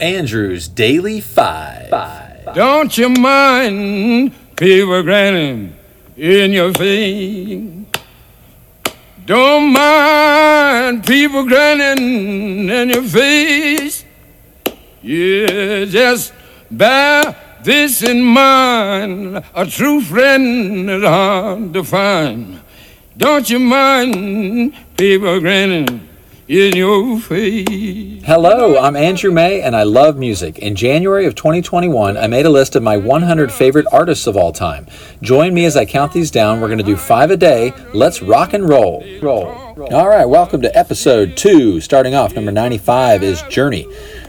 Andrew's Daily Five. Five. Don't you mind people grinning in your face? Don't mind people grinning in your face. Yeah, just bear this in mind. A true friend is hard to find. Don't you mind people grinning in your face? Hello, I'm Andrew May and I love music. In January of 2021, I made a list of my 100 favorite artists of all time. Join me as I count these down. We're going to do five a day. Let's rock and roll. Roll. All right, welcome to episode two. Starting off, number 95 is Journey.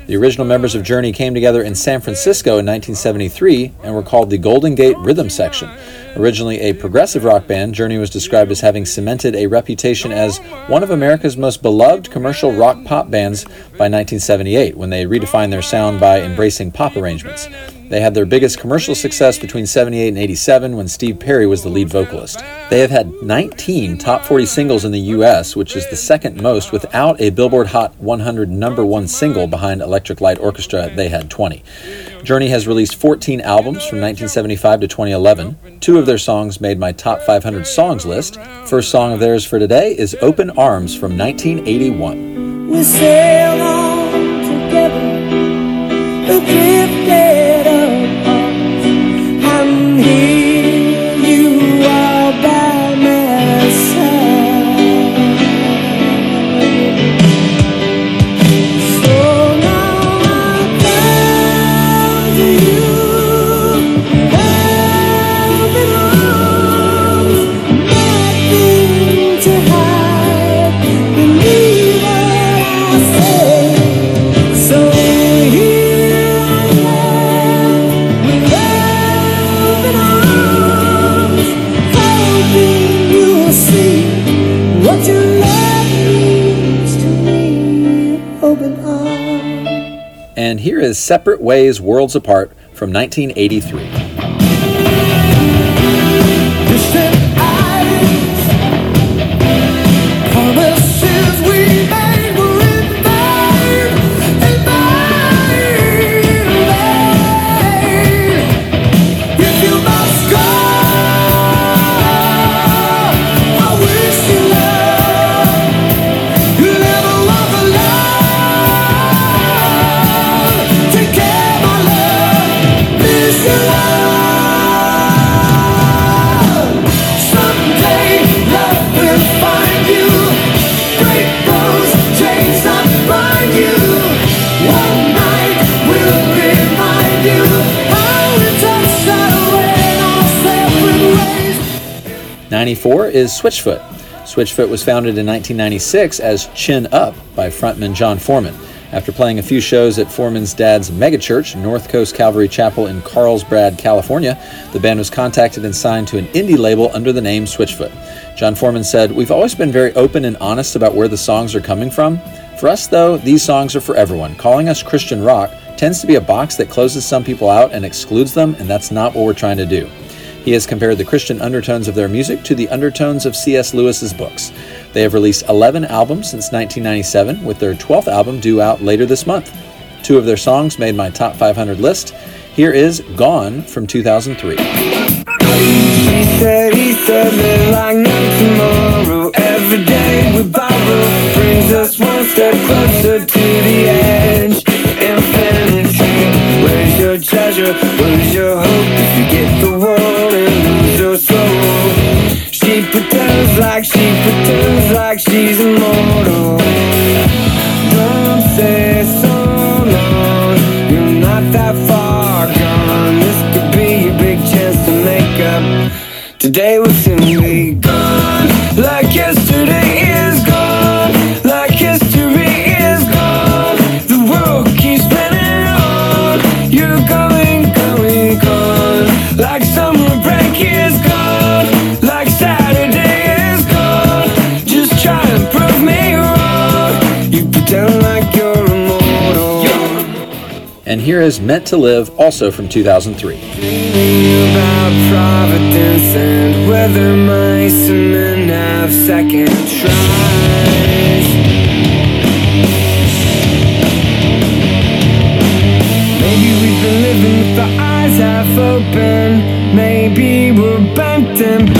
The original members of Journey came together in San Francisco in 1973 and were called the Golden Gate Rhythm Section. Originally a progressive rock band, Journey was described as having cemented a reputation as one of America's most beloved commercial rock pop bands by 1978 when they redefined their sound by embracing pop arrangements. They had their biggest commercial success between 78 and 87 when Steve Perry was the lead vocalist. They have had 19 top 40 singles in the US, which is the second most without a Billboard Hot 100 number one single behind Electric Light Orchestra. They had 20. Journey has released 14 albums from 1975 to 2011. Two of their songs made my top 500 songs list. First song of theirs for today is Open Arms from 1981. We sail on together, is Separate Ways Worlds Apart from 1983. 1994 is Switchfoot. Switchfoot was founded in 1996 as Chin Up by frontman Jon Foreman. After playing a few shows at Foreman's dad's megachurch, North Coast Calvary Chapel in Carlsbad, California, the band was contacted and signed to an indie label under the name Switchfoot. Jon Foreman said, We've always been very open and honest about where the songs are coming from. For us, though, these songs are for everyone. Calling us Christian rock tends to be a box that closes some people out and excludes them, and that's not what we're trying to do. He has compared the Christian undertones of their music to the undertones of C.S. Lewis's books. They have released 11 albums since 1997, with their 12th album due out later this month. Two of their songs made my top 500 list. Here is Gone from 2003. He said, he said, like no tomorrow. Every day we borrow brings us one step closer to the edge. Infinity, where's your treasure? Where's your hope? If you get the Today will soon be gone. Like yesterday is gone. Like history is gone. The world keeps spinning on. You're going, going, gone. Like summer break is gone. Like Saturday is gone. Just try and prove me wrong. You pretend like you're immortal. And here is Meant to Live, also from 2003 mice and have second tries. Maybe we've been living with our eyes half open. Maybe we're bent and.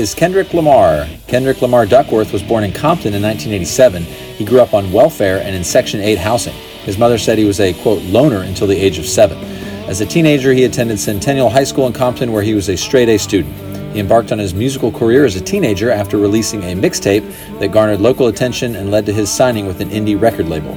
Is Kendrick Lamar. Kendrick Lamar Duckworth was born in Compton in 1987. He grew up on welfare and in Section 8 housing. His mother said he was a, quote, loner until the age of seven. As a teenager, he attended Centennial High School in Compton, where he was a straight A student. He embarked on his musical career as a teenager after releasing a mixtape that garnered local attention and led to his signing with an indie record label.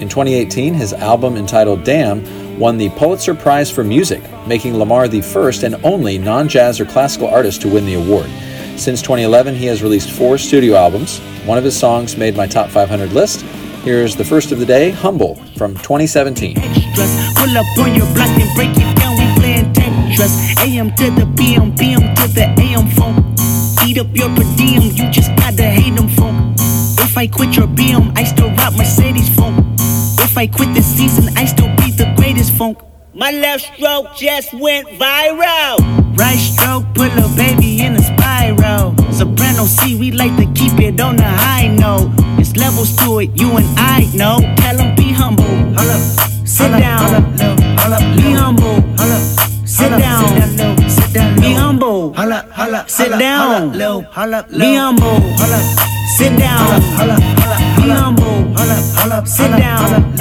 In 2018, his album entitled Damn won the Pulitzer Prize for Music, making Lamar the first and only non jazz or classical artist to win the award. Since 2011, he has released four studio albums. One of his songs made my top 500 list. Here's the first of the day, Humble, from 2017. extras. Pull up on your block and break it down. We playing Tetris. AM to the PM, PM to the AM phone. Eat up your per diem, you just gotta hate them phone. If I quit your BM, I still rock Mercedes. If I quit this season, I still be the greatest funk. My left stroke just went viral. Right stroke put a baby in. Soprano C, we like to keep it on the high note. It's levels to it, you and I know. Tell 'em be humble. Hold up. Sit down. Be humble. Sit down. Be humble. Sit down. Be humble. Sit down. Be humble. Sit down.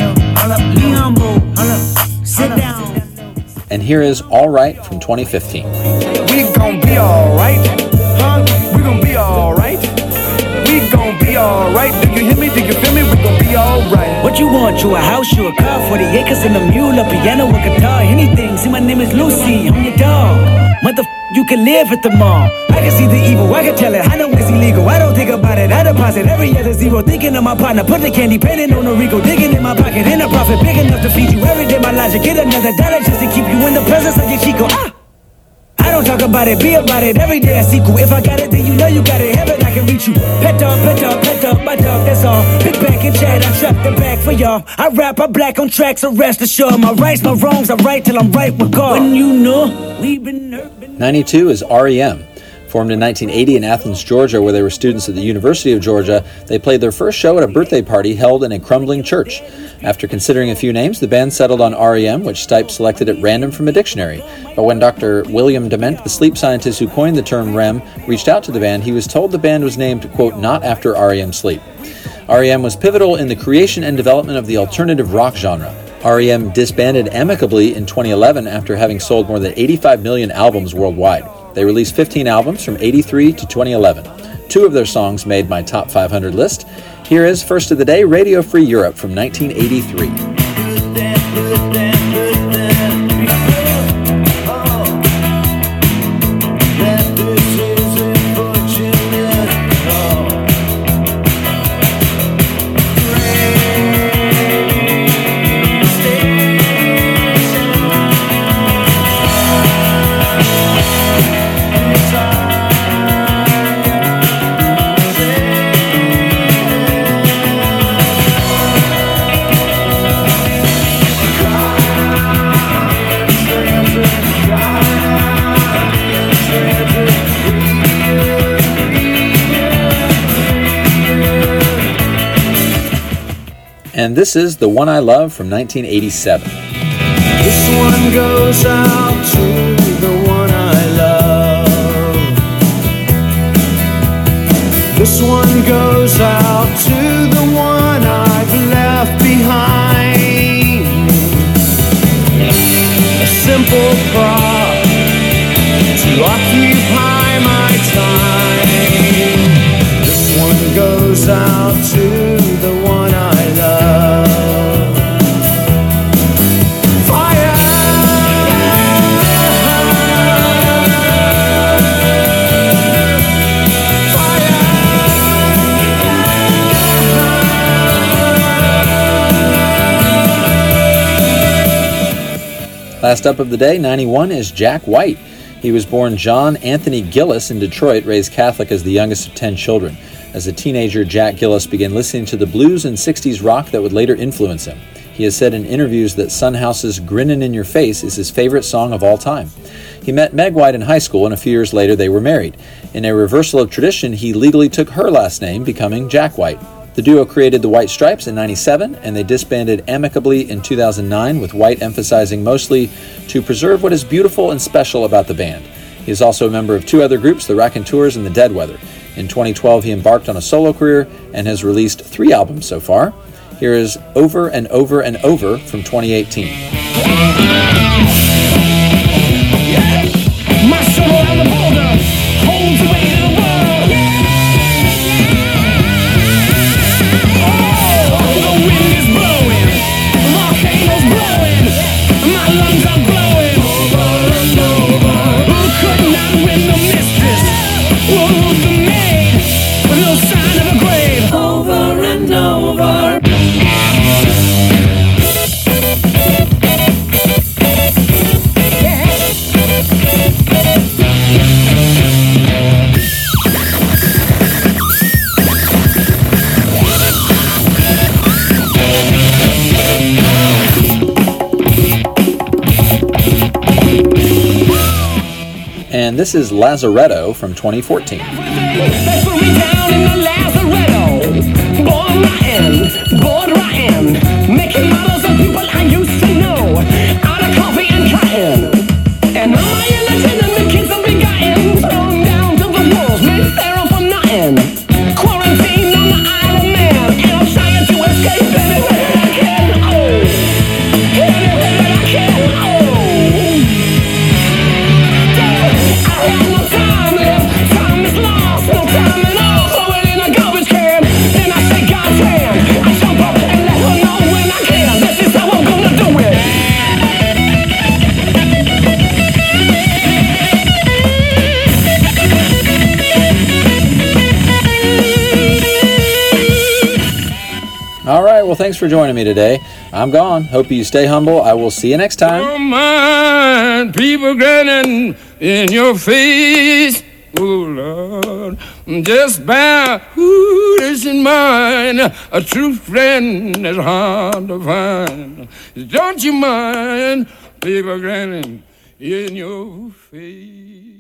Be humble. Sit down. And here is All Right from 2015. We gon' be alright, huh? Alright. We gon' be alright. Do you hear me? Do you feel me? We gon' be alright. What you want? You a house, you a car, 40 acres and a mule, a piano, a guitar, anything. See, my name is Lucy, I'm your dog. Motherfucker, you can live at the mall. I can see the evil, I can tell it. I know it's illegal. I don't think about it. I deposit every other zero. Thinking of my partner, put the candy, penning on a Rico, digging in my pocket, and a profit big enough to feed you every day. My logic, get another dollar just to keep you in the presence of your Chico. Ah! I don't talk about it, be about it. Every day I sequel. If I got it, then you know you got it. Heaven, I can reach you. Pet dog, pet dog, pet dog, my dog, that's all. Pick back and chat, I trap the back for y'all. I rap, I black on tracks, so rest assured. My rights, my wrongs, I right till I'm right with God. When you know, we've been hurt. 92 is REM. Formed in 1980 in Athens, Georgia, where they were students at the University of Georgia, they played their first show at a birthday party held in a crumbling church. After considering a few names, the band settled on REM, which Stipe selected at random from a dictionary. But when Dr. William Dement, the sleep scientist who coined the term REM, reached out to the band, he was told the band was named, quote, not after REM sleep. REM was pivotal in the creation and development of the alternative rock genre. REM disbanded amicably in 2011 after having sold more than 85 million albums worldwide. They released 15 albums from 83 to 2011. Two of their songs made my top 500 list. Here is First of the Day Radio Free Europe from 1983. This is The One I Love from 1987. This one goes out to the one I love. This one goes out to the one I've left behind. A simple prop to occupy my time. This one goes out to the Last up of the day, 91, is Jack White. He was born John Anthony Gillis in Detroit, raised Catholic as the youngest of 10 children. As a teenager, Jack Gillis began listening to the blues and 60s rock that would later influence him. He has said in interviews that Son House's Grinnin' in Your Face is his favorite song of all time. He met Meg White in high school, and a few years later they were married. In a reversal of tradition, he legally took her last name, becoming Jack White. The duo created the White Stripes in 97, and they disbanded amicably in 2009, with White emphasizing mostly to preserve what is beautiful and special about the band. He is also a member of two other groups, the Raconteurs and the Dead Weather. In 2012, he embarked on a solo career and has released three albums so far. Here is Over and Over and Over from 2018. This is Lazaretto from 2014. Thanks for joining me today. I'm gone. Hope you stay humble. I will see you next time. Don't mind people grinning in your face. Oh Lord, just bear who is in mind. A true friend is hard to find. Don't you mind people grinning in your face?